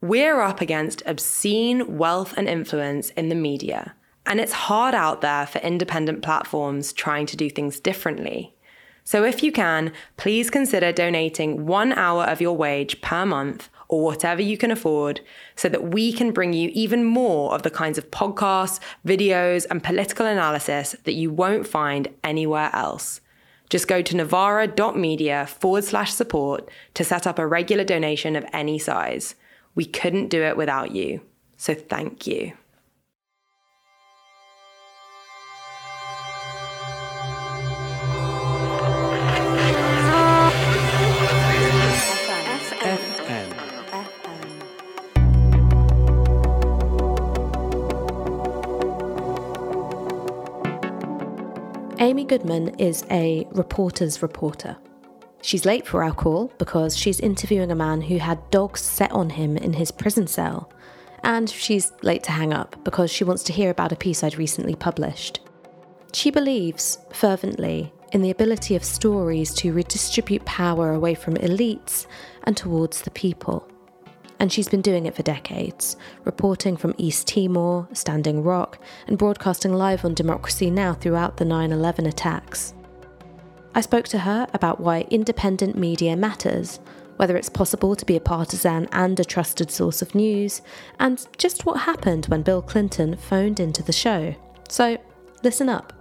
We're up against obscene wealth and influence in the media, and it's hard out there for independent platforms trying to do things differently. So if you can, please consider donating one hour of your wage per month or whatever you can afford so that we can bring you even more of the kinds of podcasts, videos, and political analysis that you won't find anywhere else. Just go to novara.media forward slash support to set up a regular donation of any size. We couldn't do it without you. So thank you. Amy Goodman is a reporter's reporter. She's late for our call because she's interviewing a man who had dogs set on him in his prison cell. And she's late to hang up because she wants to hear about a piece I'd recently published. She believes, fervently, in the ability of stories to redistribute power away from elites and towards the people. And she's been doing it for decades, reporting from East Timor, Standing Rock, and broadcasting live on Democracy Now! throughout the 9 11 attacks. I spoke to her about why independent media matters, whether it's possible to be a partisan and a trusted source of news, and just what happened when Bill Clinton phoned into the show. So, listen up.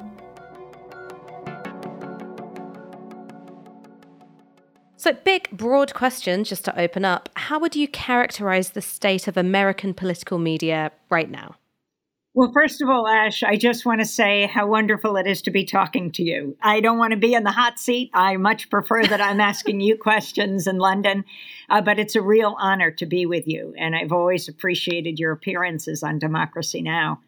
So, big, broad question just to open up. How would you characterize the state of American political media right now? Well, first of all, Ash, I just want to say how wonderful it is to be talking to you. I don't want to be in the hot seat. I much prefer that I'm asking you questions in London, uh, but it's a real honor to be with you. And I've always appreciated your appearances on Democracy Now!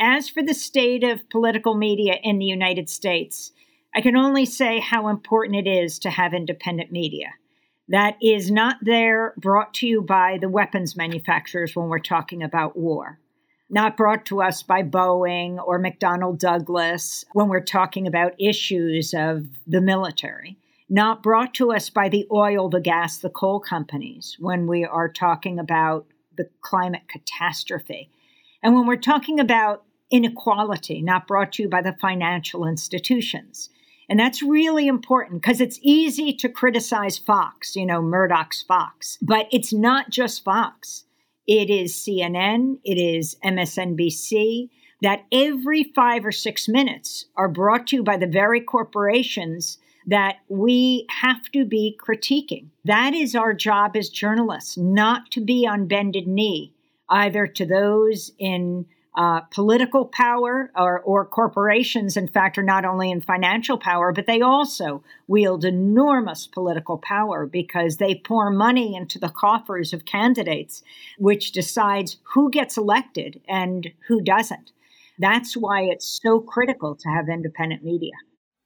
As for the state of political media in the United States, I can only say how important it is to have independent media. That is not there brought to you by the weapons manufacturers when we're talking about war not brought to us by Boeing or McDonnell Douglas when we're talking about issues of the military, not brought to us by the oil, the gas, the coal companies when we are talking about the climate catastrophe. And when we're talking about inequality, not brought to you by the financial institutions. And that's really important because it's easy to criticize Fox, you know, Murdoch's Fox, but it's not just Fox. It is CNN, it is MSNBC, that every five or six minutes are brought to you by the very corporations that we have to be critiquing. That is our job as journalists, not to be on bended knee, either to those in uh, political power or, or corporations, in fact, are not only in financial power, but they also wield enormous political power because they pour money into the coffers of candidates, which decides who gets elected and who doesn't. That's why it's so critical to have independent media.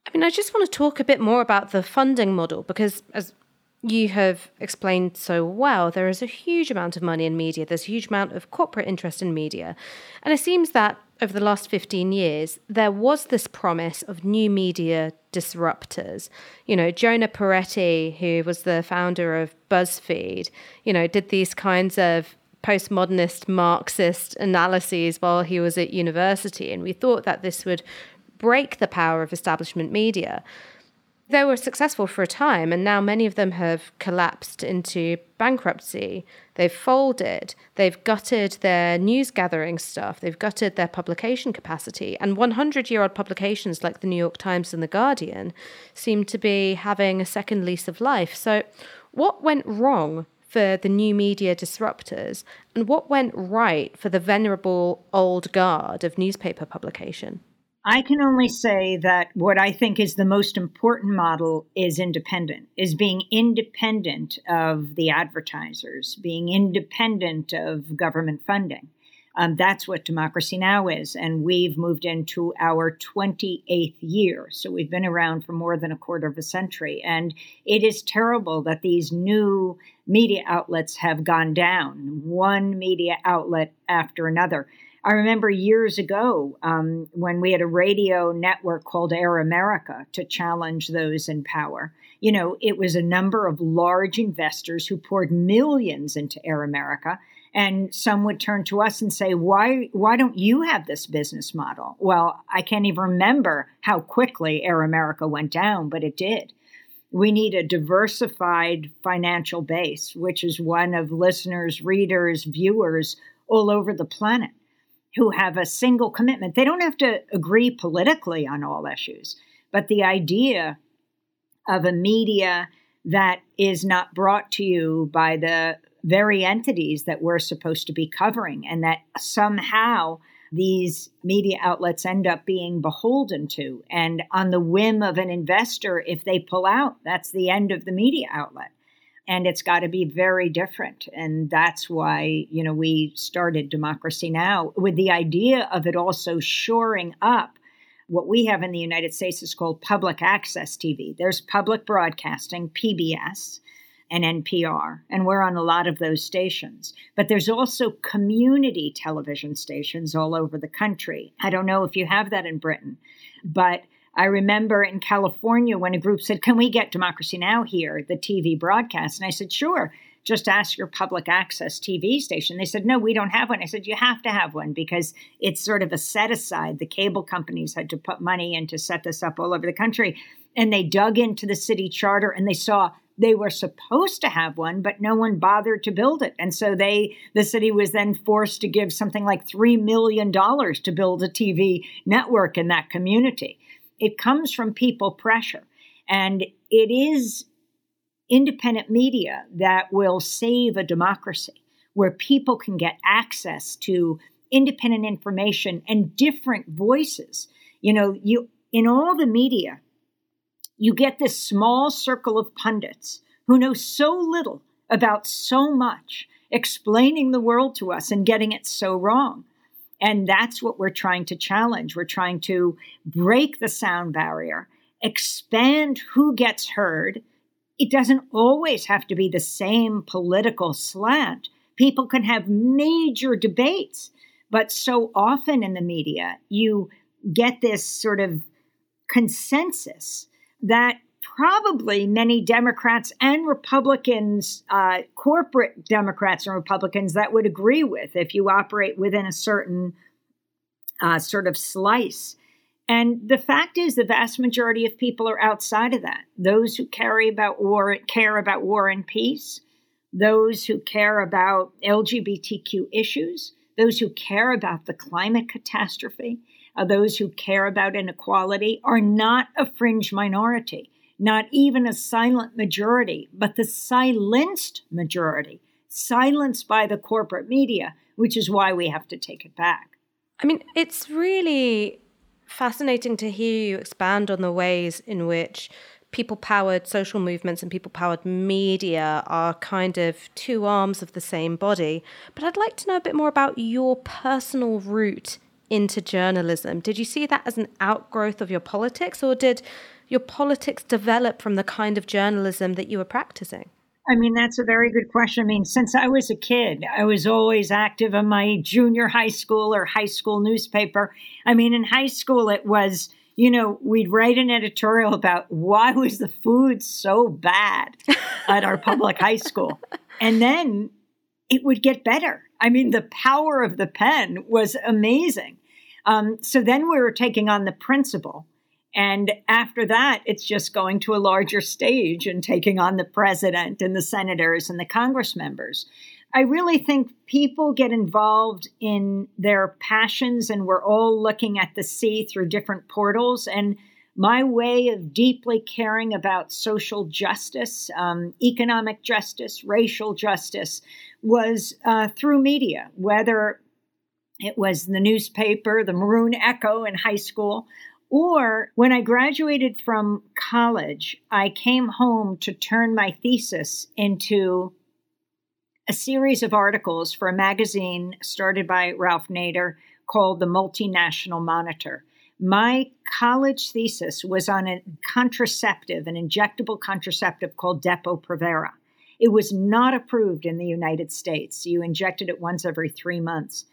I mean, I just want to talk a bit more about the funding model because, as you have explained so well, there is a huge amount of money in media. There's a huge amount of corporate interest in media. And it seems that over the last 15 years, there was this promise of new media disruptors. You know, Jonah Peretti, who was the founder of BuzzFeed, you know, did these kinds of postmodernist Marxist analyses while he was at university. And we thought that this would break the power of establishment media. They were successful for a time, and now many of them have collapsed into bankruptcy. They've folded, they've gutted their news gathering stuff, they've gutted their publication capacity. And 100 year old publications like the New York Times and The Guardian seem to be having a second lease of life. So, what went wrong for the new media disruptors, and what went right for the venerable old guard of newspaper publication? I can only say that what I think is the most important model is independent, is being independent of the advertisers, being independent of government funding. Um, that's what Democracy Now! is. And we've moved into our 28th year. So we've been around for more than a quarter of a century. And it is terrible that these new media outlets have gone down, one media outlet after another. I remember years ago um, when we had a radio network called Air America to challenge those in power. You know, it was a number of large investors who poured millions into Air America. And some would turn to us and say, why, why don't you have this business model? Well, I can't even remember how quickly Air America went down, but it did. We need a diversified financial base, which is one of listeners, readers, viewers all over the planet who have a single commitment. They don't have to agree politically on all issues, but the idea of a media that is not brought to you by the very entities that we're supposed to be covering, and that somehow these media outlets end up being beholden to. And on the whim of an investor, if they pull out, that's the end of the media outlet and it's got to be very different. And that's why you know we started democracy now! with the idea of it also shoring up what we have in the united states is called public access tv there's public broadcasting pbs and npr and we're on a lot of those stations. But there's also community television stations all over the country. I don't know if you have that in britain but I remember in California when a group said, Can we get Democracy Now! here, the TV broadcast? And I said, Sure, just ask your public access TV station. They said, No, we don't have one. I said, You have to have one because it's sort of a set aside. The cable companies had to put money in to set this up all over the country. And they dug into the city charter and they saw they were supposed to have one, but no one bothered to build it. And so they, the city was then forced to give something like $3 million to build a TV network in that community. It comes from people pressure. And it is independent media that will save a democracy where people can get access to independent information and different voices. You know, you in all the media, you get this small circle of pundits who know so little about so much, explaining the world to us and getting it so wrong. And that's what we're trying to challenge. We're trying to break the sound barrier, expand who gets heard. It doesn't always have to be the same political slant. People can have major debates, but so often in the media, you get this sort of consensus that probably many Democrats and Republicans, uh, corporate Democrats and Republicans, that would agree with if you operate within a certain uh, sort of slice. And the fact is, the vast majority of people are outside of that. Those who care about war care about war and peace. Those who care about LGBTQ issues. Those who care about the climate catastrophe. Uh, those who care about inequality are not a fringe minority not even a silent majority, but the silenced majority, silenced by the corporate media, which is why we have to take it back. I mean, it's really fascinating to hear you expand on the ways in which people powered social movements and people powered media are kind of two arms of the same body. But I'd like to know a bit more about your personal route into journalism. Did you see that as an outgrowth of your politics, or did your politics develop from the kind of journalism that you were practicing? I mean, that's a very good question. I mean, since I was a kid, I was always active in my junior high school or high school newspaper. I mean, in high school, it was, you know, we'd write an editorial about why was the food so bad at our public high school. And then it would get better. I mean, the power of the pen was amazing. Um, so then we were taking on the principal and after that, it's just going to a larger stage and taking on the president and the senators and the Congress members. I really think people get involved in their passions, and we're all looking at the sea through different portals. And my way of deeply caring about social justice, um, economic justice, racial justice was uh, through media, whether it was the newspaper, the Maroon Echo in high school, or when I graduated from college, I came home to turn my thesis into a series of articles for a magazine started by Ralph Nader called The Multinational Monitor. My college thesis was on a contraceptive, an injectable contraceptive called Depo-Provera. It was not approved in the United States. You injected it once every three months.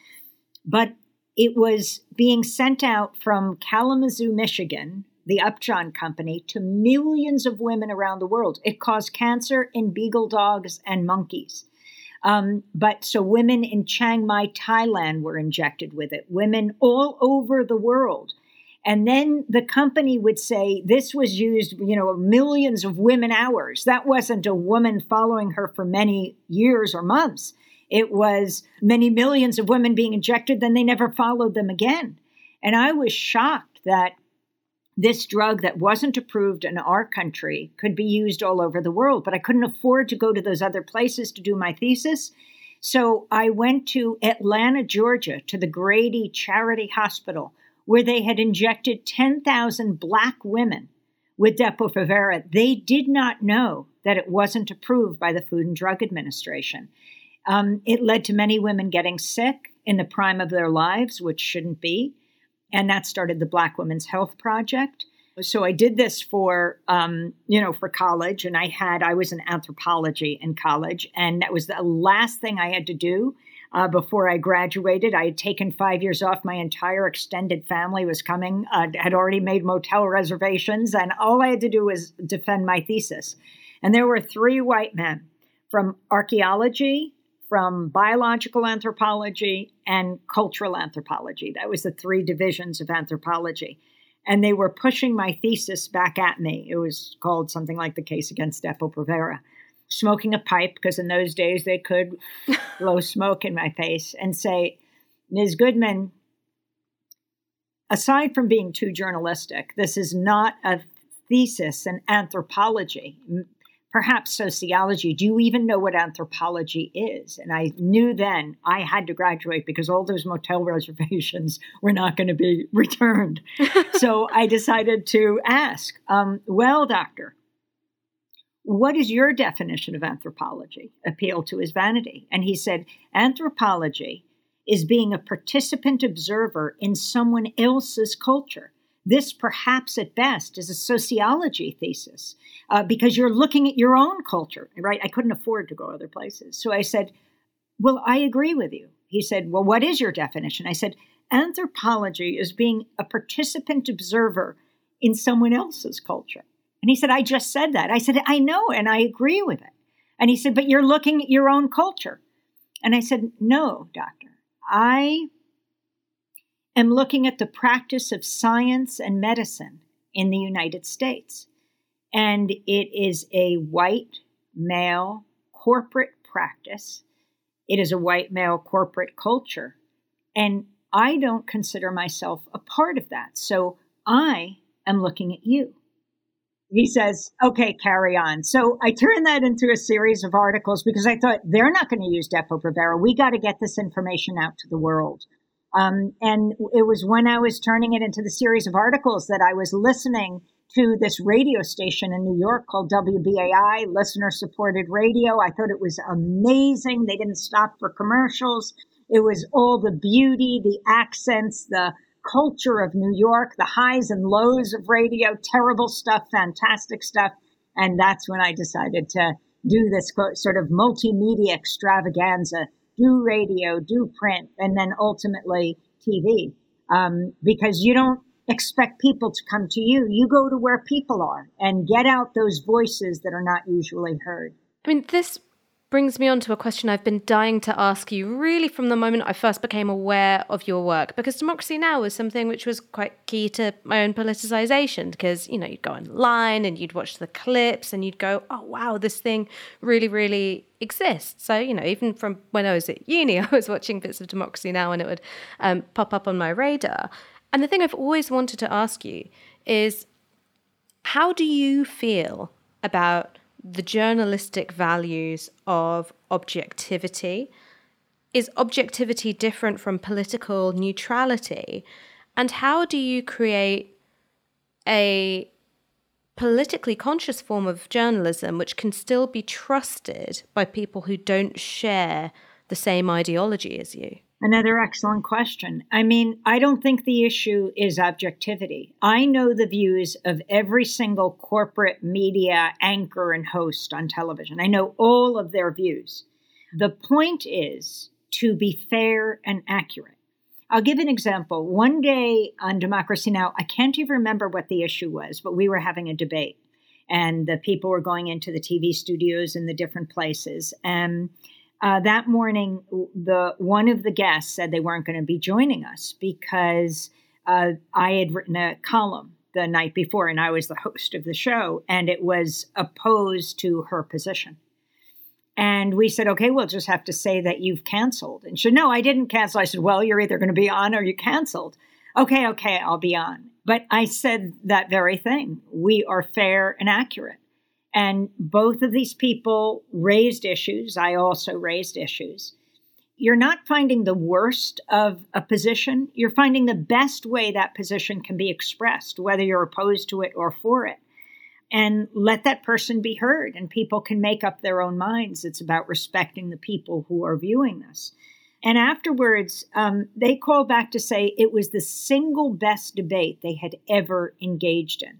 But it was being sent out from Kalamazoo, Michigan, the Upjohn Company, to millions of women around the world. It caused cancer in beagle dogs and monkeys. Um, but so women in Chiang Mai, Thailand were injected with it, women all over the world. And then the company would say this was used, you know, millions of women hours. That wasn't a woman following her for many years or months. It was many millions of women being injected, then they never followed them again. And I was shocked that this drug that wasn't approved in our country could be used all over the world, but I couldn't afford to go to those other places to do my thesis. So I went to Atlanta, Georgia, to the Grady Charity Hospital, where they had injected 10,000 black women with Depo-Provera. They did not know that it wasn't approved by the Food and Drug Administration. Um, it led to many women getting sick in the prime of their lives, which shouldn't be. And that started the Black Women's Health Project. So I did this for, um, you know, for college, and I had I was in anthropology in college, and that was the last thing I had to do uh, before I graduated. I had taken five years off. My entire extended family was coming. Uh, had already made motel reservations, and all I had to do was defend my thesis. And there were three white men from archaeology, from biological anthropology and cultural anthropology. That was the three divisions of anthropology. And they were pushing my thesis back at me. It was called something like the case against Depo-Provera. Smoking a pipe, because in those days they could blow smoke in my face and say, Ms. Goodman, aside from being too journalistic, this is not a thesis in anthropology perhaps sociology. Do you even know what anthropology is? And I knew then I had to graduate because all those motel reservations were not going to be returned. so I decided to ask, um, well, doctor, what is your definition of anthropology? Appeal to his vanity. And he said, anthropology is being a participant observer in someone else's culture. This, perhaps at best, is a sociology thesis uh, because you're looking at your own culture, right? I couldn't afford to go other places. So I said, Well, I agree with you. He said, Well, what is your definition? I said, Anthropology is being a participant observer in someone else's culture. And he said, I just said that. I said, I know, and I agree with it. And he said, But you're looking at your own culture. And I said, No, doctor. I am looking at the practice of science and medicine in the United States. And it is a white male corporate practice. It is a white male corporate culture. And I don't consider myself a part of that. So I am looking at you. He says, okay, carry on. So I turned that into a series of articles because I thought they're not going to use Depo-Provera. We got to get this information out to the world. Um, and it was when I was turning it into the series of articles that I was listening to this radio station in New York called WBAI, listener supported radio. I thought it was amazing. They didn't stop for commercials. It was all the beauty, the accents, the culture of New York, the highs and lows of radio, terrible stuff, fantastic stuff. And that's when I decided to do this sort of multimedia extravaganza do radio, do print, and then ultimately TV. Um, because you don't expect people to come to you. You go to where people are and get out those voices that are not usually heard. I mean, this brings me on to a question I've been dying to ask you really from the moment I first became aware of your work because Democracy Now! was something which was quite key to my own politicization because, you know, you'd go online and you'd watch the clips and you'd go, oh, wow, this thing really, really exists. So, you know, even from when I was at uni, I was watching bits of Democracy Now! and it would um, pop up on my radar. And the thing I've always wanted to ask you is how do you feel about the journalistic values of objectivity. Is objectivity different from political neutrality? And how do you create a politically conscious form of journalism which can still be trusted by people who don't share the same ideology as you? Another excellent question. I mean, I don't think the issue is objectivity. I know the views of every single corporate media anchor and host on television. I know all of their views. The point is to be fair and accurate. I'll give an example. One day on Democracy Now!, I can't even remember what the issue was, but we were having a debate and the people were going into the TV studios in the different places. And uh, that morning, the one of the guests said they weren't going to be joining us because uh, I had written a column the night before, and I was the host of the show, and it was opposed to her position. And we said, okay, we'll just have to say that you've canceled. And she said, no, I didn't cancel. I said, well, you're either going to be on or you canceled. Okay, okay, I'll be on. But I said that very thing. We are fair and accurate. And both of these people raised issues. I also raised issues. You're not finding the worst of a position. You're finding the best way that position can be expressed, whether you're opposed to it or for it and let that person be heard and people can make up their own minds it's about respecting the people who are viewing this and afterwards um, they called back to say it was the single best debate they had ever engaged in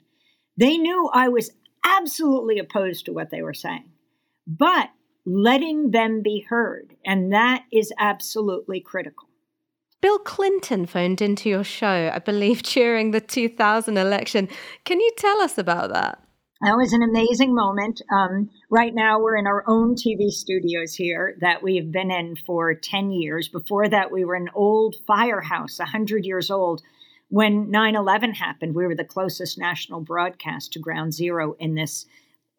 they knew i was absolutely opposed to what they were saying but letting them be heard and that is absolutely critical Bill Clinton phoned into your show, I believe, during the 2000 election. Can you tell us about that? That was an amazing moment. Um, right now, we're in our own TV studios here that we have been in for 10 years. Before that, we were an old firehouse, 100 years old. When 9 11 happened, we were the closest national broadcast to ground zero in this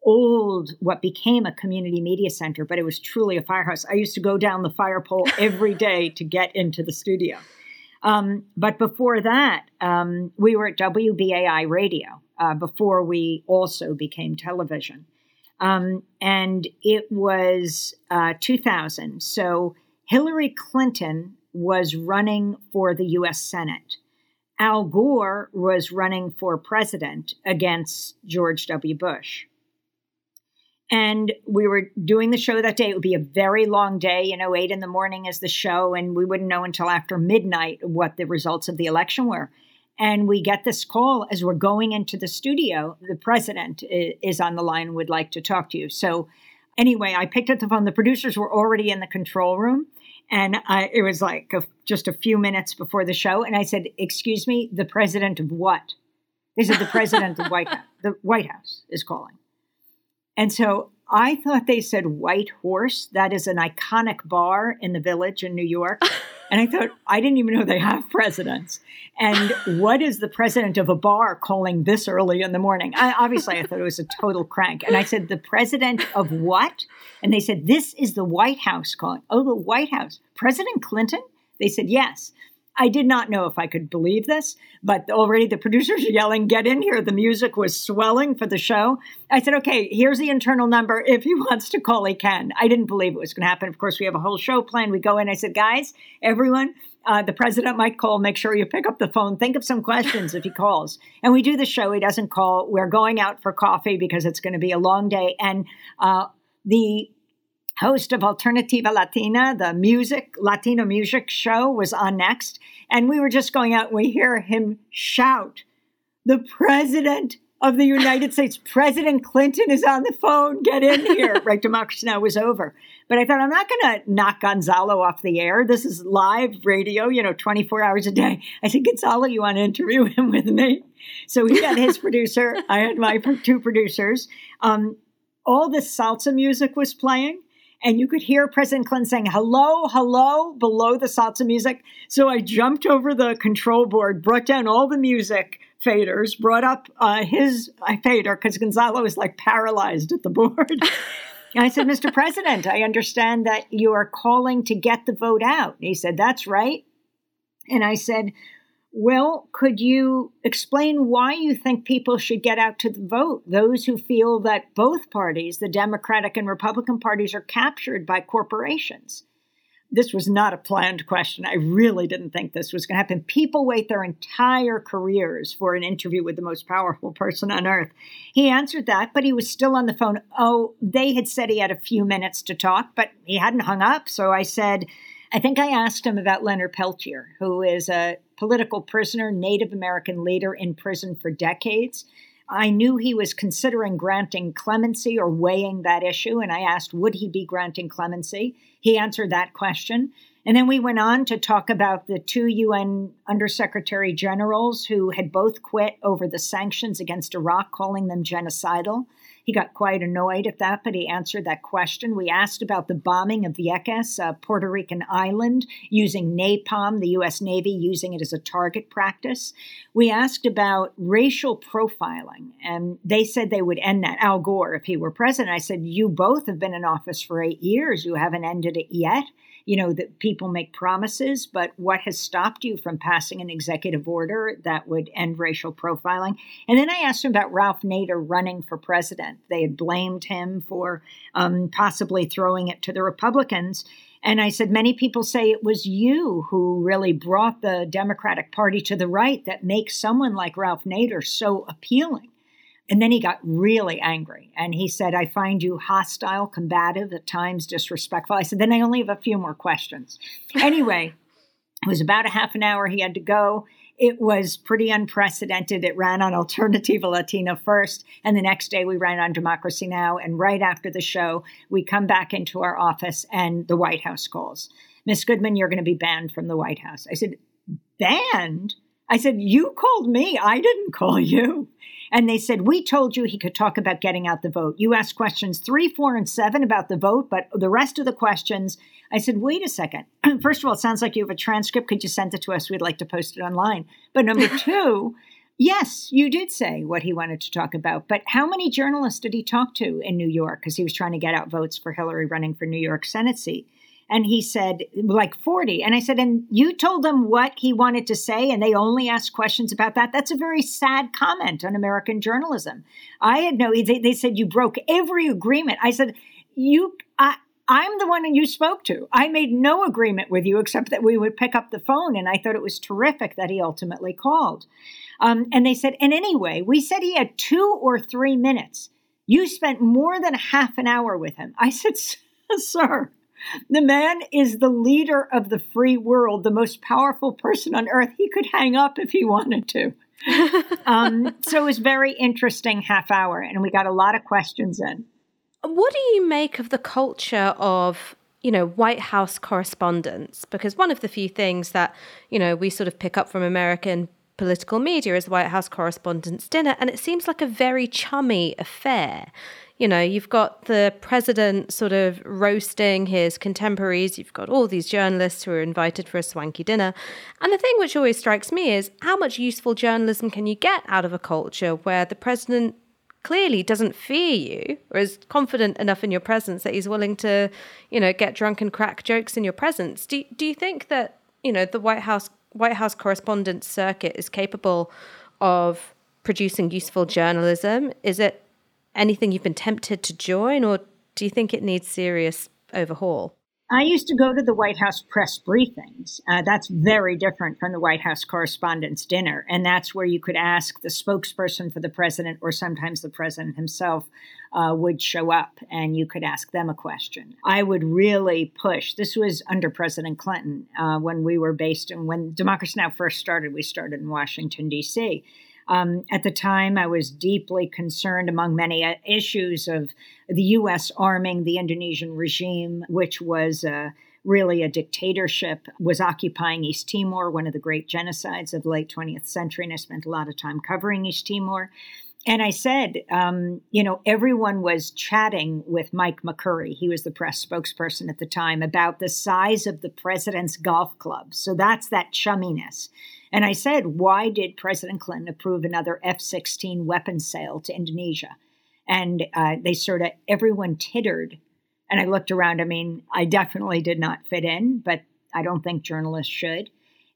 old, what became a community media center, but it was truly a firehouse. I used to go down the fire pole every day to get into the studio. Um, but before that, um, we were at WBAI Radio uh, before we also became television. Um, and it was uh, 2000. So Hillary Clinton was running for the US Senate. Al Gore was running for president against George W. Bush. And we were doing the show that day. It would be a very long day, you know, eight in the morning is the show, and we wouldn't know until after midnight what the results of the election were. And we get this call as we're going into the studio. The president is on the line, would like to talk to you. So, anyway, I picked up the phone. The producers were already in the control room. And I, it was like a, just a few minutes before the show. And I said, Excuse me, the president of what? They said, The president of White House. The White House is calling. And so I thought they said White Horse. That is an iconic bar in the village in New York. And I thought, I didn't even know they have presidents. And what is the president of a bar calling this early in the morning? I, obviously, I thought it was a total crank. And I said, the president of what? And they said, this is the White House calling. Oh, the White House. President Clinton? They said, yes. I did not know if I could believe this, but already the producers are yelling, Get in here. The music was swelling for the show. I said, Okay, here's the internal number. If he wants to call, he can. I didn't believe it was going to happen. Of course, we have a whole show planned. We go in. I said, Guys, everyone, uh, the president might call. Make sure you pick up the phone. Think of some questions if he calls. And we do the show. He doesn't call. We're going out for coffee because it's going to be a long day. And uh, the host of Alternativa Latina, the music, Latino music show, was on next. And we were just going out and we hear him shout, The president of the United States, President Clinton is on the phone. Get in here. right, Democracy Now! was over. But I thought, I'm not going to knock Gonzalo off the air. This is live radio, you know, 24 hours a day. I said, Gonzalo, you want to interview him with me? So he had his producer. I had my two producers. Um, all this salsa music was playing and you could hear President Clinton saying, hello, hello, below the salsa music. So I jumped over the control board, brought down all the music faders, brought up uh, his uh, fader because Gonzalo was like paralyzed at the board. and I said, Mr. President, I understand that you are calling to get the vote out. And he said, That's right. And I said, well, could you explain why you think people should get out to the vote? Those who feel that both parties, the Democratic and Republican parties, are captured by corporations. This was not a planned question. I really didn't think this was going to happen. People wait their entire careers for an interview with the most powerful person on earth. He answered that, but he was still on the phone. Oh, they had said he had a few minutes to talk, but he hadn't hung up. So I said, I think I asked him about Leonard Peltier, who is a political prisoner, Native American leader in prison for decades. I knew he was considering granting clemency or weighing that issue. And I asked, would he be granting clemency? He answered that question. And then we went on to talk about the two UN Undersecretary Generals who had both quit over the sanctions against Iraq, calling them genocidal. He got quite annoyed at that, but he answered that question. We asked about the bombing of Vieques, a Puerto Rican island, using napalm, the U.S. Navy using it as a target practice. We asked about racial profiling, and they said they would end that. Al Gore, if he were president, I said, You both have been in office for eight years. You haven't ended it yet you know, that people make promises, but what has stopped you from passing an executive order that would end racial profiling? And then I asked him about Ralph Nader running for president. They had blamed him for um, possibly throwing it to the Republicans. And I said, many people say it was you who really brought the Democratic Party to the right that makes someone like Ralph Nader so appealing. And then he got really angry and he said, I find you hostile, combative, at times disrespectful. I said, Then I only have a few more questions. Anyway, it was about a half an hour he had to go. It was pretty unprecedented. It ran on Alternativa Latina first, and the next day we ran on Democracy Now! And right after the show, we come back into our office and the White House calls. Miss Goodman, you're going to be banned from the White House. I said, Banned? I said, You called me. I didn't call you. And they said, We told you he could talk about getting out the vote. You asked questions three, four, and seven about the vote, but the rest of the questions, I said, Wait a second. First of all, it sounds like you have a transcript. Could you send it to us? We'd like to post it online. But number two, Yes, you did say what he wanted to talk about, but how many journalists did he talk to in New York? Because he was trying to get out votes for Hillary running for New York Senate seat. And he said, like 40. And I said, and you told them what he wanted to say, and they only asked questions about that. That's a very sad comment on American journalism. I had no, they, they said, you broke every agreement. I said, you, I, I'm the one you spoke to. I made no agreement with you except that we would pick up the phone. And I thought it was terrific that he ultimately called. Um, and they said, and anyway, we said he had two or three minutes. You spent more than half an hour with him. I said, sir, the man is the leader of the free world, the most powerful person on earth. He could hang up if he wanted to. um, so it was very interesting half hour, and we got a lot of questions in. What do you make of the culture of you know White House correspondence? Because one of the few things that you know we sort of pick up from American political media is the White House Correspondents' Dinner, and it seems like a very chummy affair you know, you've got the president sort of roasting his contemporaries. You've got all these journalists who are invited for a swanky dinner. And the thing which always strikes me is how much useful journalism can you get out of a culture where the president clearly doesn't fear you or is confident enough in your presence that he's willing to, you know, get drunk and crack jokes in your presence. Do, do you think that, you know, the White House White House correspondence circuit is capable of producing useful journalism? Is it anything you've been tempted to join, or do you think it needs serious overhaul? I used to go to the White House press briefings. Uh, that's very different from the White House Correspondents' Dinner. And that's where you could ask the spokesperson for the president, or sometimes the president himself uh, would show up and you could ask them a question. I would really push. This was under President Clinton uh, when we were based and when Democracy Now! first started, we started in Washington, D.C. Um, at the time, I was deeply concerned, among many uh, issues, of the U.S. arming the Indonesian regime, which was uh, really a dictatorship, was occupying East Timor, one of the great genocides of the late 20th century. And I spent a lot of time covering East Timor. And I said, um, you know, everyone was chatting with Mike McCurry. He was the press spokesperson at the time about the size of the president's golf club. So that's that chumminess. And I said, why did President Clinton approve another F 16 weapons sale to Indonesia? And uh, they sort of, everyone tittered. And I looked around. I mean, I definitely did not fit in, but I don't think journalists should.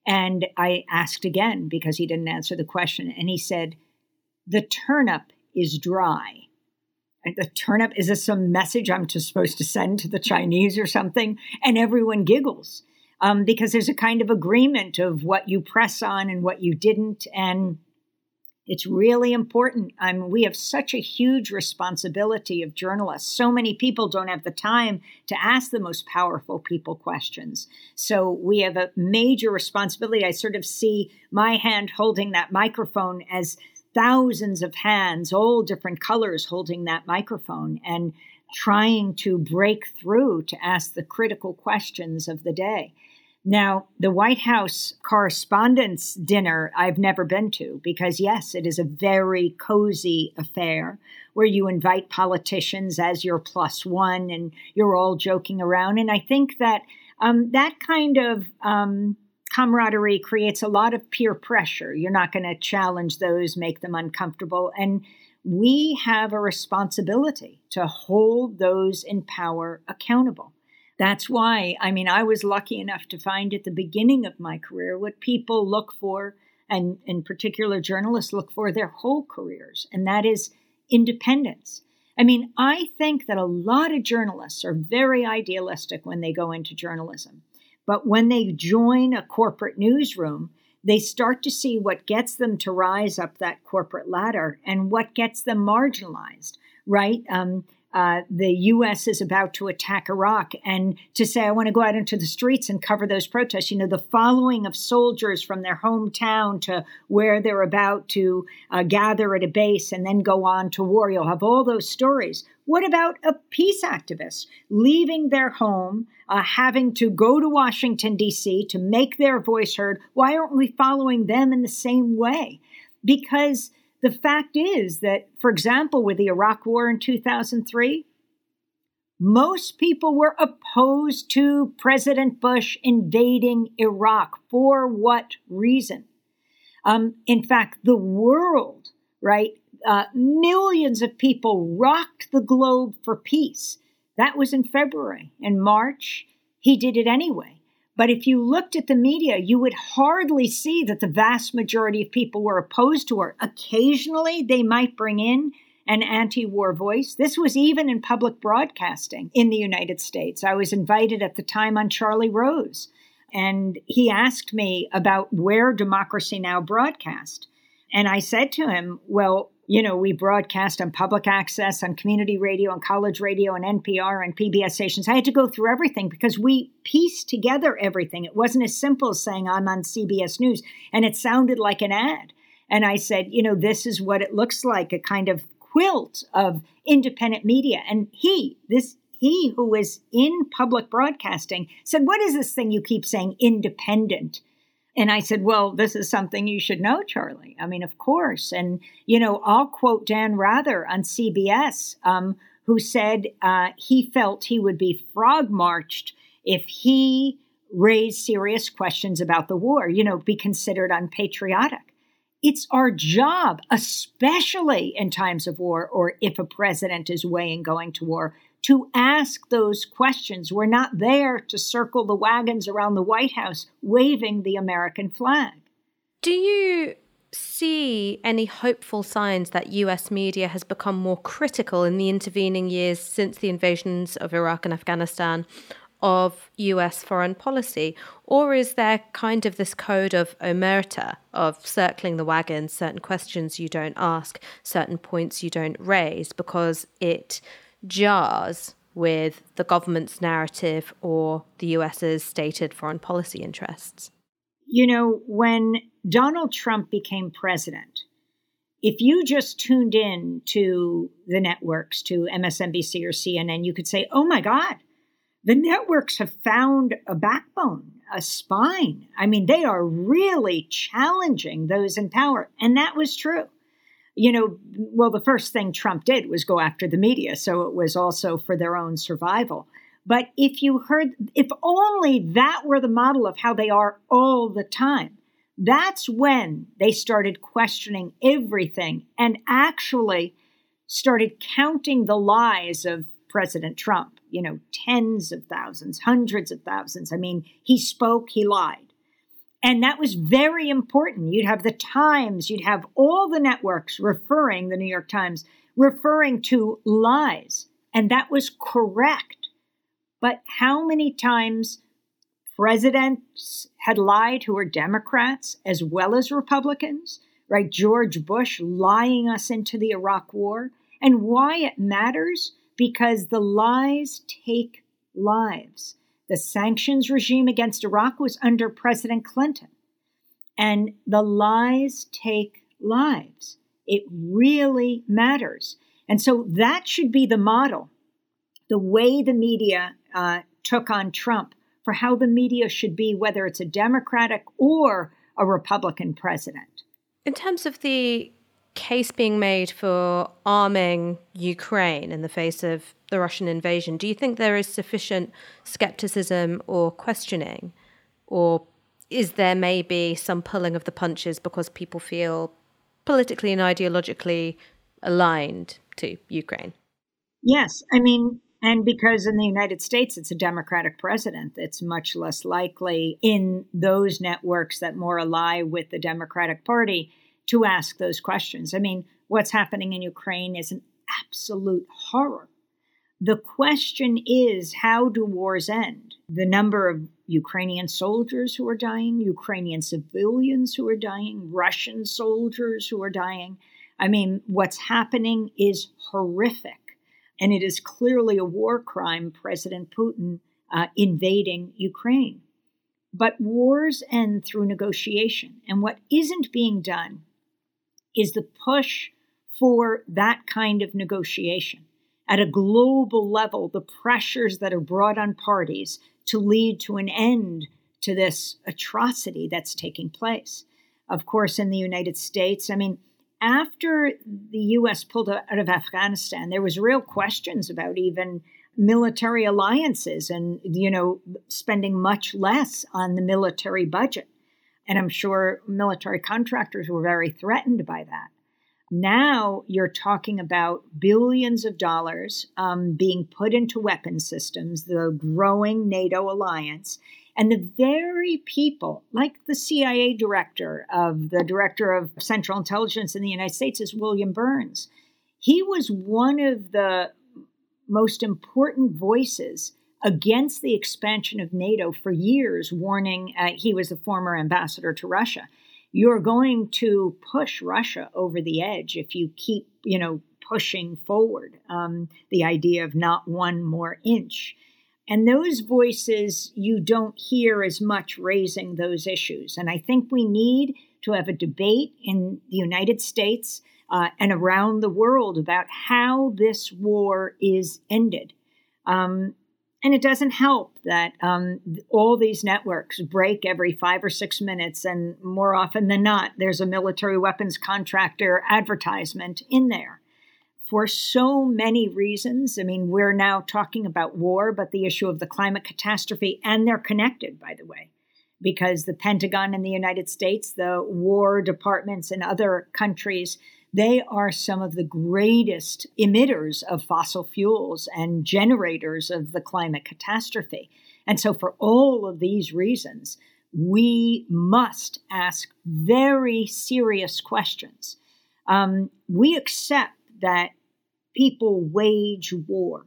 And I asked again because he didn't answer the question. And he said, the turnip is dry. And the turnip, is this some message I'm just supposed to send to the Chinese or something? And everyone giggles um, because there's a kind of agreement of what you press on and what you didn't. And it's really important. I mean, we have such a huge responsibility of journalists. So many people don't have the time to ask the most powerful people questions. So we have a major responsibility. I sort of see my hand holding that microphone as thousands of hands, all different colors, holding that microphone and trying to break through to ask the critical questions of the day. Now, the White House Correspondents' Dinner, I've never been to because, yes, it is a very cozy affair where you invite politicians as your plus one and you're all joking around. And I think that um, that kind of um, camaraderie creates a lot of peer pressure. You're not going to challenge those, make them uncomfortable. And we have a responsibility to hold those in power accountable. That's why, I mean, I was lucky enough to find at the beginning of my career what people look for, and in particular journalists look for their whole careers, and that is independence. I mean, I think that a lot of journalists are very idealistic when they go into journalism. But when they join a corporate newsroom, they start to see what gets them to rise up that corporate ladder and what gets them marginalized, right? Um, uh, the U.S. is about to attack Iraq, and to say, I want to go out into the streets and cover those protests. You know, the following of soldiers from their hometown to where they're about to uh, gather at a base and then go on to war. You'll have all those stories. What about a peace activist leaving their home, uh, having to go to Washington, D.C. to make their voice heard? Why aren't we following them in the same way? Because the fact is that, for example, with the Iraq War in 2003, most people were opposed to President Bush invading Iraq. For what reason? Um, in fact, the world, right? Uh, millions of people rocked the globe for peace. That was in February. In March, he did it anyway. But if you looked at the media, you would hardly see that the vast majority of people were opposed to her. Occasionally, they might bring in an anti war voice. This was even in public broadcasting in the United States. I was invited at the time on Charlie Rose, and he asked me about where Democracy Now! broadcast. And I said to him, Well, you know, we broadcast on public access, on community radio, on college radio, on NPR, and PBS stations. I had to go through everything because we pieced together everything. It wasn't as simple as saying I'm on CBS News, and it sounded like an ad. And I said, you know, this is what it looks like a kind of quilt of independent media. And he, this he who was in public broadcasting said, What is this thing you keep saying, independent? And I said, Well, this is something you should know, Charlie. I mean, of course. And, you know, I'll quote Dan Rather on CBS, um, who said uh, he felt he would be frog marched if he raised serious questions about the war, you know, be considered unpatriotic. It's our job, especially in times of war or if a president is weighing going to war, to ask those questions. We're not there to circle the wagons around the White House waving the American flag. Do you see any hopeful signs that US media has become more critical in the intervening years since the invasions of Iraq and Afghanistan of US foreign policy? Or is there kind of this code of omerta, of circling the wagons, certain questions you don't ask, certain points you don't raise, because it jars with the government's narrative or the US's stated foreign policy interests? You know, when Donald Trump became president, if you just tuned in to the networks, to MSNBC or CNN, you could say, oh my God, the networks have found a backbone, a spine. I mean, they are really challenging those in power. And that was true you know, well, the first thing Trump did was go after the media. So it was also for their own survival. But if you heard, if only that were the model of how they are all the time, that's when they started questioning everything and actually started counting the lies of President Trump. You know, tens of thousands, hundreds of thousands. I mean, he spoke, he lied. And that was very important. You'd have the Times, you'd have all the networks referring, the New York Times, referring to lies. And that was correct. But how many times presidents had lied who were Democrats as well as Republicans? Right? George Bush lying us into the Iraq War. And why it matters? Because the lies take lives. The sanctions regime against Iraq was under President Clinton. And the lies take lives. It really matters. And so that should be the model. The way the media uh, took on Trump for how the media should be, whether it's a Democratic or a Republican president. In terms of the case being made for arming Ukraine in the face of the Russian invasion, do you think there is sufficient skepticism or questioning? Or is there maybe some pulling of the punches because people feel politically and ideologically aligned to Ukraine? Yes. I mean, and because in the United States it's a Democratic president, it's much less likely in those networks that more ally with the Democratic Party to ask those questions. I mean, what's happening in Ukraine is an absolute horror. The question is how do wars end? The number of Ukrainian soldiers who are dying, Ukrainian civilians who are dying, Russian soldiers who are dying. I mean, what's happening is horrific. And it is clearly a war crime, President Putin uh, invading Ukraine. But wars end through negotiation. And what isn't being done is the push for that kind of negotiation. At a global level, the pressures that are brought on parties to lead to an end to this atrocity that's taking place. Of course, in the United States, I mean, after the U.S. pulled out of Afghanistan, there was real questions about even military alliances and you know spending much less on the military budget. And I'm sure military contractors were very threatened by that. Now you're talking about billions of dollars um, being put into weapon systems, the growing NATO alliance, and the very people, like the CIA director of the director of Central Intelligence in the United States, is William Burns. He was one of the most important voices against the expansion of NATO for years, warning uh, he was a former ambassador to Russia. You're going to push Russia over the edge if you keep, you know, pushing forward um, the idea of not one more inch. And those voices you don't hear as much raising those issues. And I think we need to have a debate in the United States uh, and around the world about how this war is ended. Um, and it doesn't help that um, all these networks break every five or six minutes, and more often than not, there's a military weapons contractor advertisement in there for so many reasons. I mean, we're now talking about war, but the issue of the climate catastrophe, and they're connected, by the way, because the Pentagon and the United States, the War departments in other countries, they are some of the greatest emitters of fossil fuels and generators of the climate catastrophe. And so, for all of these reasons, we must ask very serious questions. Um, we accept that people wage war.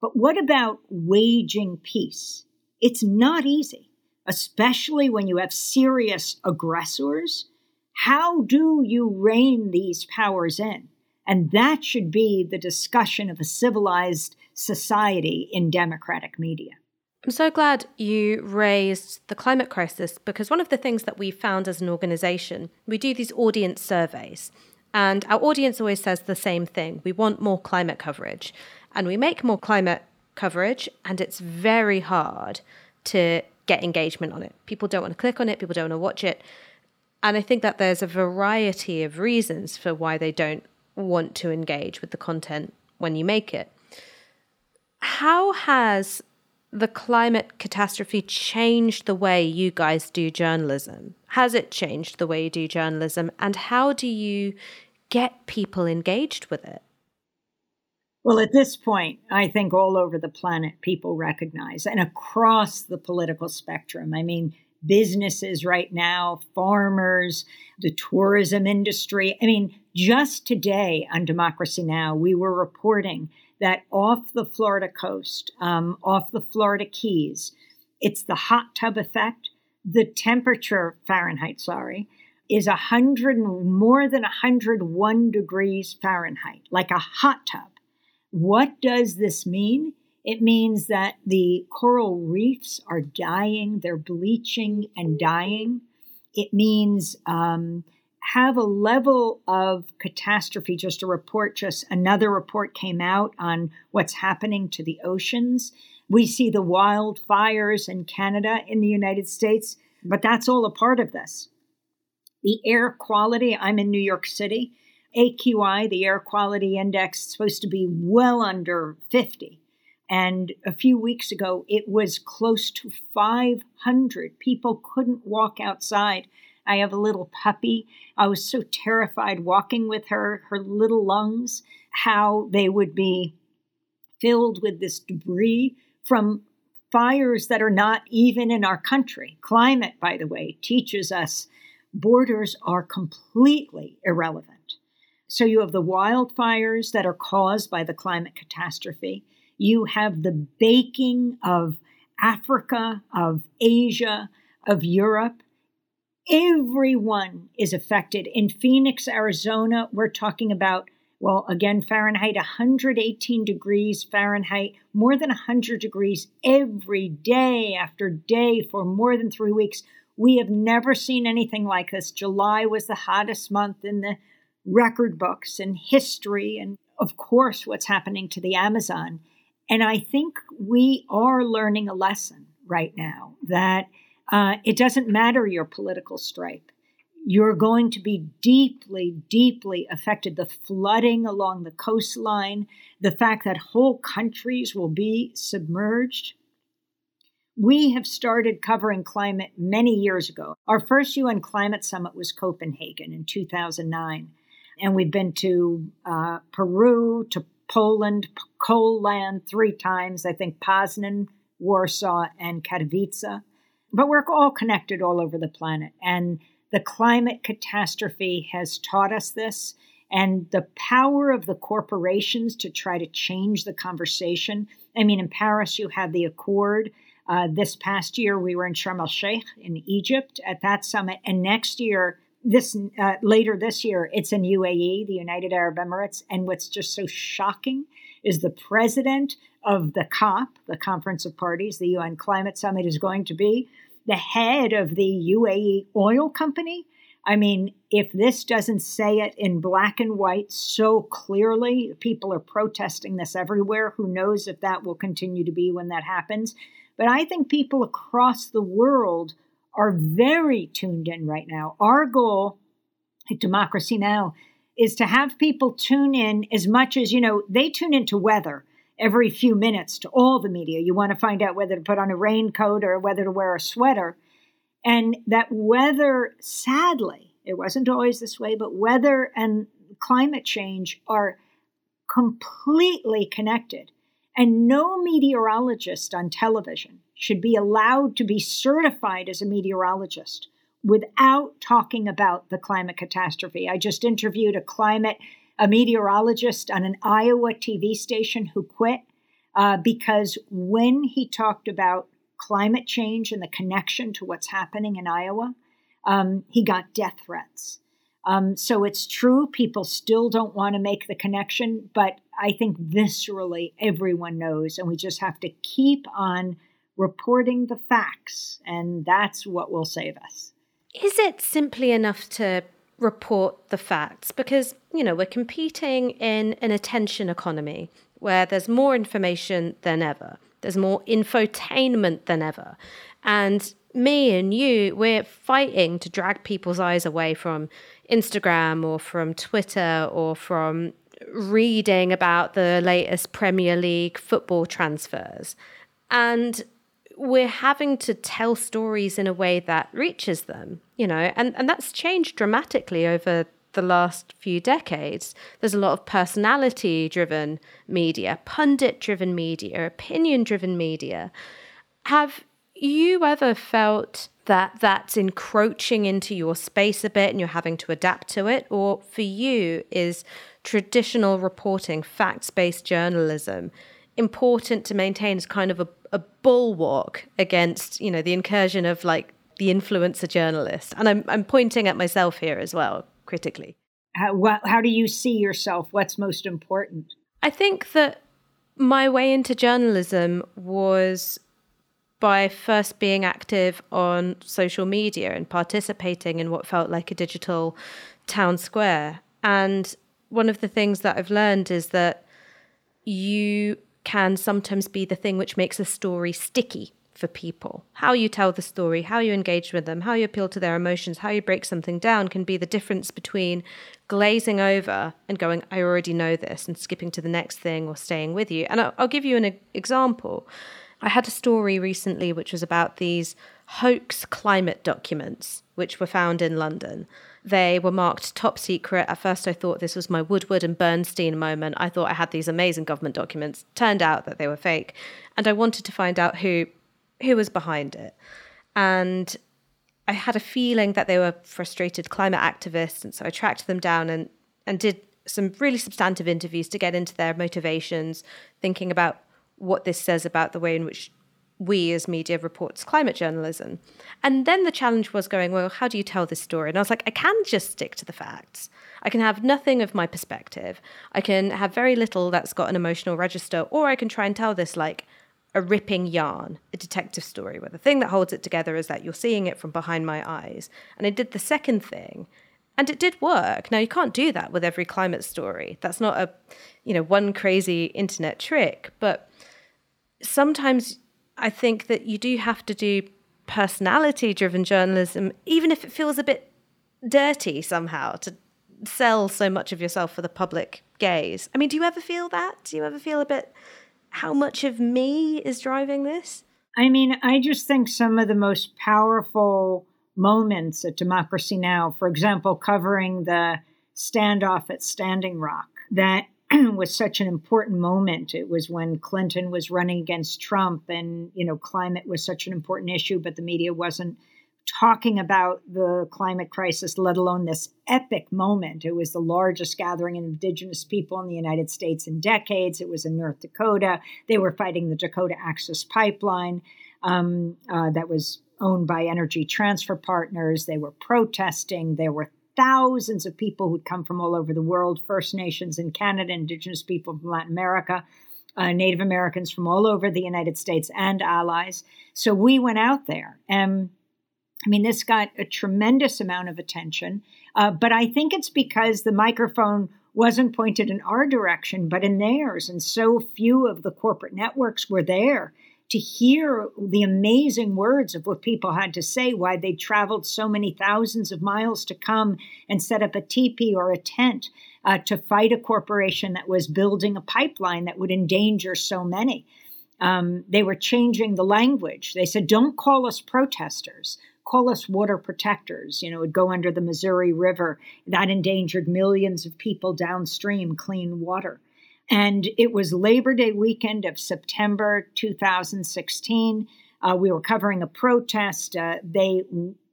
But what about waging peace? It's not easy, especially when you have serious aggressors how do you rein these powers in? And that should be the discussion of a civilized society in democratic media. I'm so glad you raised the climate crisis because one of the things that we found as an organization, we do these audience surveys, and our audience always says the same thing we want more climate coverage. And we make more climate coverage, and it's very hard to get engagement on it. People don't want to click on it, people don't want to watch it. And I think that there's a variety of reasons for why they don't want to engage with the content when you make it. How has the climate catastrophe changed the way you guys do journalism? Has it changed the way you do journalism? And how do you get people engaged with it? Well, at this point, I think all over the planet people recognize and across the political spectrum. I mean, businesses right now, farmers, the tourism industry. I mean, just today on Democracy Now!, we were reporting that off the Florida coast, um, off the Florida Keys, it's the hot tub effect. The temperature, Fahrenheit, sorry, is a hundred more than 101 degrees Fahrenheit, like a hot tub. What does this mean? It means that the coral reefs are dying, they're bleaching and dying. It means um, have a level of catastrophe. Just a report, just another report came out on what's happening to the oceans. We see the wildfires in Canada, in the United States, but that's all a part of this. The air quality, I'm in New York City. AQI, the air quality index, is supposed to be well under 50. And a few weeks ago, it was close to 500. People couldn't walk outside. I have a little puppy. I was so terrified walking with her, her little lungs, how they would be filled with this debris from fires that are not even in our country. Climate, by the way, teaches us borders are completely irrelevant. So you have the wildfires that are caused by the climate catastrophe. You have the baking of Africa, of Asia, of Europe. Everyone is affected. In Phoenix, Arizona, we're talking about, well, again, Fahrenheit, 118 degrees Fahrenheit, more than 100 degrees every day after day for more than three weeks. We have never seen anything like this. July was the hottest month in the record books and history, and of course, what's happening to the Amazon. And I think we are learning a lesson right now that uh, it doesn't matter your political stripe. You're going to be deeply, deeply affected. The flooding along the coastline, the fact that whole countries will be submerged. We have started covering climate many years ago. Our first UN climate summit was Copenhagen in 2009. And we've been to uh, Peru, to Poland, Coal three times, I think Poznan, Warsaw, and Katowice. But we're all connected all over the planet. And the climate catastrophe has taught us this. And the power of the corporations to try to change the conversation. I mean, in Paris, you had the Accord. Uh, this past year, we were in Sharm el Sheikh in Egypt at that summit. And next year, this uh, later this year, it's in UAE, the United Arab Emirates. And what's just so shocking is the president of the COP, the Conference of Parties, the UN Climate Summit, is going to be the head of the UAE oil company. I mean, if this doesn't say it in black and white so clearly, people are protesting this everywhere. Who knows if that will continue to be when that happens? But I think people across the world are very tuned in right now. Our goal at Democracy Now! is to have people tune in as much as, you know, they tune into weather every few minutes to all the media. You want to find out whether to put on a raincoat or whether to wear a sweater. And that weather, sadly, it wasn't always this way, but weather and climate change are completely connected. And no meteorologist on television should be allowed to be certified as a meteorologist without talking about the climate catastrophe. I just interviewed a climate a meteorologist on an Iowa TV station who quit uh, because when he talked about climate change and the connection to what's happening in Iowa, um, he got death threats. Um, so it's true, people still don't want to make the connection, but I think viscerally everyone knows, and we just have to keep on reporting the facts, and that's what will save us. Is it simply enough to report the facts? Because, you know, we're competing in an attention economy where there's more information than ever, there's more infotainment than ever. And me and you, we're fighting to drag people's eyes away from Instagram or from Twitter or from reading about the latest Premier League football transfers. And we're having to tell stories in a way that reaches them, you know, and, and that's changed dramatically over the last few decades. There's a lot of personality driven media, pundit driven media, opinion driven media. Have you ever felt that that's encroaching into your space a bit and you're having to adapt to it? Or for you, is traditional reporting, facts based journalism, important to maintain as kind of a, a bulwark against, you know, the incursion of like the influencer journalist. And I'm, I'm pointing at myself here as well, critically. How, how do you see yourself? What's most important? I think that my way into journalism was by first being active on social media and participating in what felt like a digital town square. And one of the things that I've learned is that you can sometimes be the thing which makes a story sticky for people. How you tell the story, how you engage with them, how you appeal to their emotions, how you break something down can be the difference between glazing over and going, I already know this, and skipping to the next thing or staying with you. And I'll, give you an example. I had a story recently which was about these hoax climate documents which were found in London. They were marked top secret. At first, I thought this was my Woodward and Bernstein moment. I thought I had these amazing government documents. Turned out that they were fake. And I wanted to find out who who was behind it. And I had a feeling that they were frustrated climate activists. And so I tracked them down and, and did some really substantive interviews to get into their motivations, thinking about what this says about the way in which we as media reports climate journalism. And then the challenge was going, well, how do you tell this story? And I was like, I can just stick to the facts. I can have nothing of my perspective. I can have very little that's got an emotional register, or I can try and tell this like a ripping yarn, a detective story, where the thing that holds it together is that you're seeing it from behind my eyes. And I did the second thing, and it did work. Now you can't do that with every climate story. That's not a, you know, one crazy internet trick. But sometimes I think that you do have to do personality-driven journalism, even if it feels a bit dirty somehow to sell so much of yourself for the public gaze. I mean, do you ever feel that? Do you ever feel a bit how much of me is driving this? I mean, I just think some of the most powerful moments at Democracy Now!, for example, covering the standoff at Standing Rock, that was such an important moment. It was when Clinton was running against Trump, and, you know, climate was such an important issue, but the media wasn't talking about the climate crisis, let alone this epic moment. It was the largest gathering of indigenous people in the United States in decades. It was in North Dakota. They were fighting the Dakota Access Pipeline um, uh, that was owned by Energy Transfer Partners. They were protesting. There were thousands of people who'd come from all over the world First Nations in Canada, Indigenous people from Latin America. Uh, Native Americans from all over the United States and allies. So we went out there and I mean, this got a tremendous amount of attention, uh, but I think it's because the microphone wasn't pointed in our direction, but in theirs. And so few of the corporate networks were there to hear the amazing words of what people had to say, why they traveled so many thousands of miles to come and set up a teepee or a tent uh, to fight a corporation that was building a pipeline that would endanger so many. Um, they were changing the language. They said, don't call us protesters call us water protectors. You know, it would go under the Missouri River. That endangered millions of people downstream clean water. And it was Labor Day weekend of September 2016. Uh, we were covering a protest. Uh, they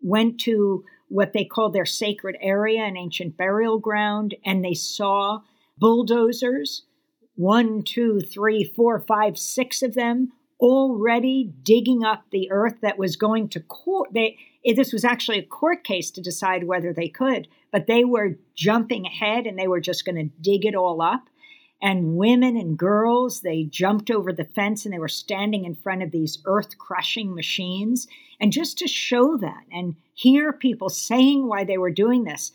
went to what they called their sacred area, an ancient burial ground, and they saw bulldozers one, two, three, four, five, six of them already digging up the earth that was going to court. They, this was actually a court case to decide whether they could, but they were jumping ahead and they were just going to dig it all up. And women and girls, they jumped over the fence and they were standing in front of these earth crushing machines. And just to show that and hear people saying why they were doing this,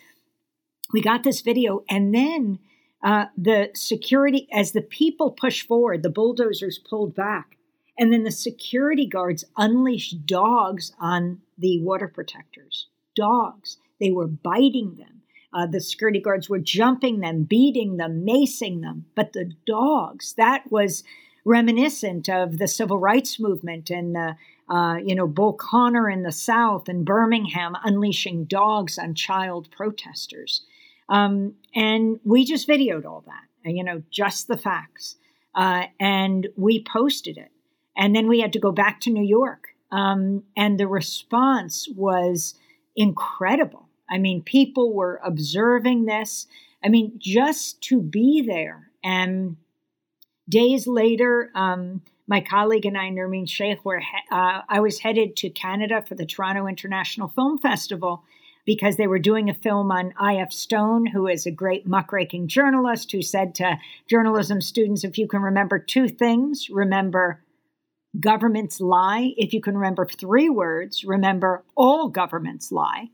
we got this video. And then uh, the security, as the people pushed forward, the bulldozers pulled back and then the security guards unleashed dogs on the water protectors. Dogs. They were biting them. Uh, the security guards were jumping them, beating them, macing them. But the dogs, that was reminiscent of the civil rights movement and uh, uh, you know Bull Connor in the South and Birmingham unleashing dogs on child protesters. Um, and we just videoed all that, you know, just the facts, uh, and we posted it. And then we had to go back to New York. Um, and the response was incredible. I mean, people were observing this. I mean, just to be there. And days later, um, my colleague and I, Nermeen Sheikh, were uh, I was headed to Canada for the Toronto International Film Festival because they were doing a film on I.F. Stone, who is a great muckraking journalist who said to journalism students, if you can remember two things, remember Governments lie. If you can remember three words, remember all governments lie.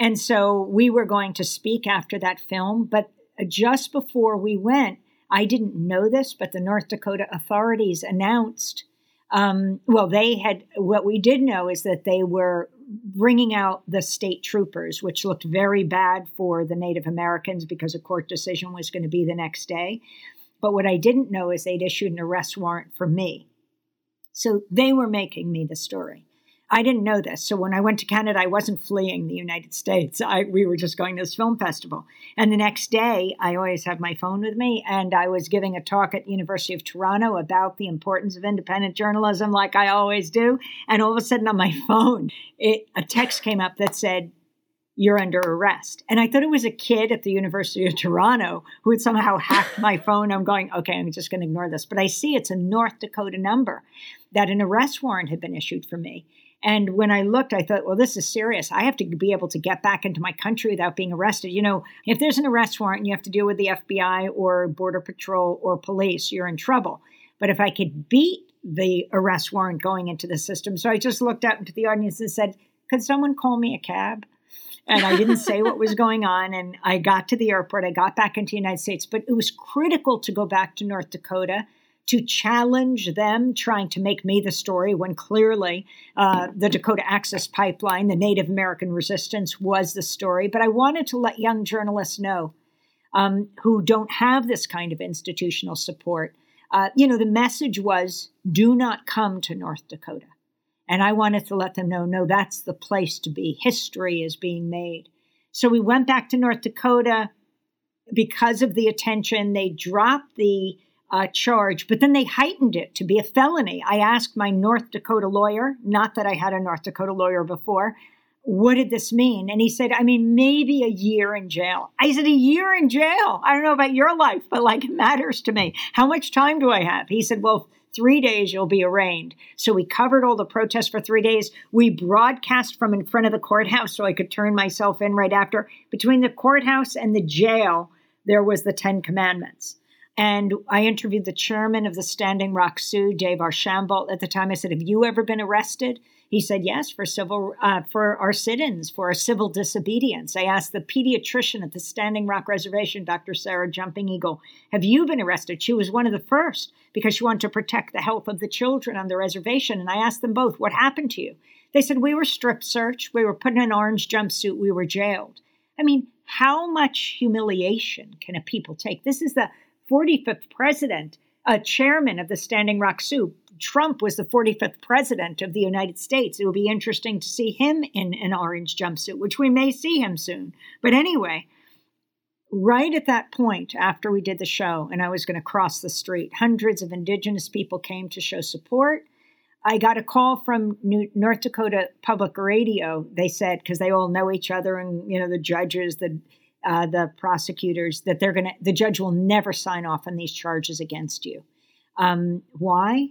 And so we were going to speak after that film, but just before we went, I didn't know this, but the North Dakota authorities announced. Um, well, they had what we did know is that they were bringing out the state troopers, which looked very bad for the Native Americans because a court decision was going to be the next day. But what I didn't know is they'd issued an arrest warrant for me. So they were making me the story. I didn't know this. So when I went to Canada, I wasn't fleeing the United States. I, we were just going to this film festival. And the next day, I always have my phone with me, and I was giving a talk at the University of Toronto about the importance of independent journalism, like I always do. And all of a sudden, on my phone, it, a text came up that said, you're under arrest. And I thought it was a kid at the University of Toronto who had somehow hacked my phone. I'm going, okay, I'm just going to ignore this. But I see it's a North Dakota number that an arrest warrant had been issued for me. And when I looked, I thought, well, this is serious. I have to be able to get back into my country without being arrested. You know, if there's an arrest warrant and you have to deal with the FBI or Border Patrol or police, you're in trouble. But if I could beat the arrest warrant going into the system, so I just looked out into the audience and said, could someone call me a cab? and I didn't say what was going on. And I got to the airport. I got back into the United States, but it was critical to go back to North Dakota to challenge them trying to make me the story when clearly uh, the Dakota Access Pipeline, the Native American resistance, was the story. But I wanted to let young journalists know um, who don't have this kind of institutional support. Uh, you know, the message was do not come to North Dakota. And I wanted to let them know no, that's the place to be. History is being made. So we went back to North Dakota because of the attention. They dropped the uh, charge, but then they heightened it to be a felony. I asked my North Dakota lawyer, not that I had a North Dakota lawyer before, what did this mean? And he said, I mean, maybe a year in jail. I said, a year in jail? I don't know about your life, but like it matters to me. How much time do I have? He said, well, three days you'll be arraigned. So we covered all the protests for three days. We broadcast from in front of the courthouse so I could turn myself in right after. Between the courthouse and the jail, there was the Ten Commandments. And I interviewed the chairman of the Standing Rock Sioux, Dave Archambault. At the time, I said, "Have you ever been arrested?" He said, "Yes, for civil, uh, for our sit-ins, for our civil disobedience." I asked the pediatrician at the Standing Rock Reservation, Dr. Sarah Jumping Eagle, "Have you been arrested?" She was one of the first because she wanted to protect the health of the children on the reservation. And I asked them both, "What happened to you?" They said, "We were strip searched. We were put in an orange jumpsuit. We were jailed." I mean, how much humiliation can a people take? This is the 45th president, a chairman of the Standing Rock Sioux. Trump was the 45th president of the United States. It would be interesting to see him in an orange jumpsuit, which we may see him soon. But anyway, right at that point, after we did the show and I was going to cross the street, hundreds of indigenous people came to show support. I got a call from New, North Dakota Public Radio. They said, because they all know each other and, you know, the judges, the uh, the prosecutors that they're going to, the judge will never sign off on these charges against you. Um, why?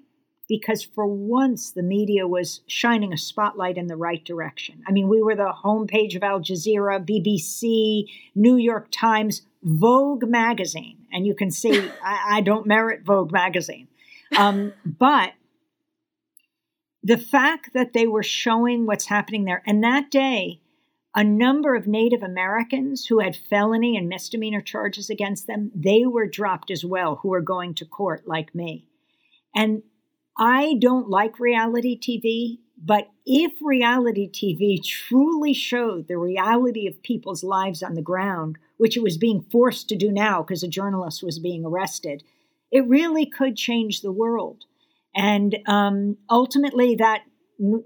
Because for once the media was shining a spotlight in the right direction. I mean, we were the homepage of Al Jazeera, BBC, New York Times, Vogue magazine. And you can see I, I don't merit Vogue magazine. Um, but the fact that they were showing what's happening there, and that day, a number of Native Americans who had felony and misdemeanor charges against them, they were dropped as well, who were going to court like me. And I don't like reality TV, but if reality TV truly showed the reality of people's lives on the ground, which it was being forced to do now because a journalist was being arrested, it really could change the world. And um, ultimately, that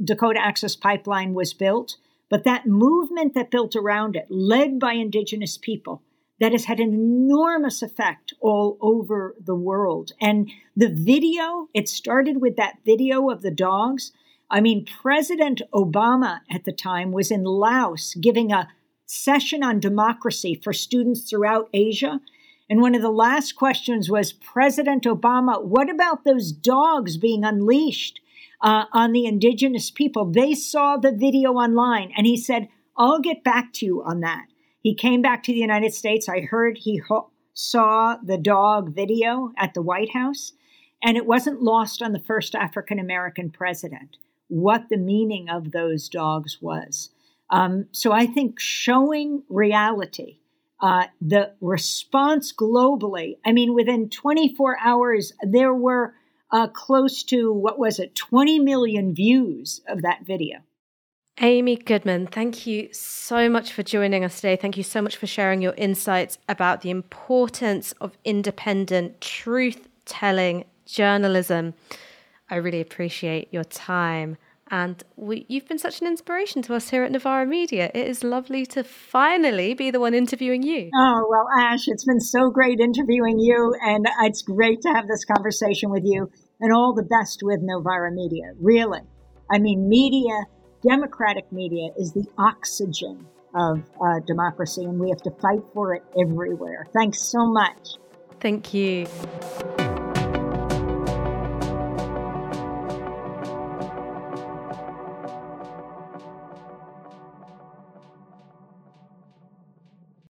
Dakota Access Pipeline was built. But that movement that built around it, led by indigenous people, that has had an enormous effect all over the world. And the video, it started with that video of the dogs. I mean, President Obama at the time was in Laos giving a session on democracy for students throughout Asia. And one of the last questions was President Obama, what about those dogs being unleashed? Uh, on the indigenous people. They saw the video online and he said, I'll get back to you on that. He came back to the United States. I heard he ho- saw the dog video at the White House. And it wasn't lost on the first African American president what the meaning of those dogs was. Um, so I think showing reality, uh, the response globally, I mean, within 24 hours, there were uh, close to, what was it, 20 million views of that video. Amy Goodman, thank you so much for joining us today. Thank you so much for sharing your insights about the importance of independent, truth telling journalism. I really appreciate your time. And we, you've been such an inspiration to us here at Novara Media. It is lovely to finally be the one interviewing you. Oh, well, Ash, it's been so great interviewing you. And it's great to have this conversation with you. And all the best with Novara Media, really. I mean, media democratic media is the oxygen of uh, democracy, and we have to fight for it everywhere. Thanks so much. Thank you.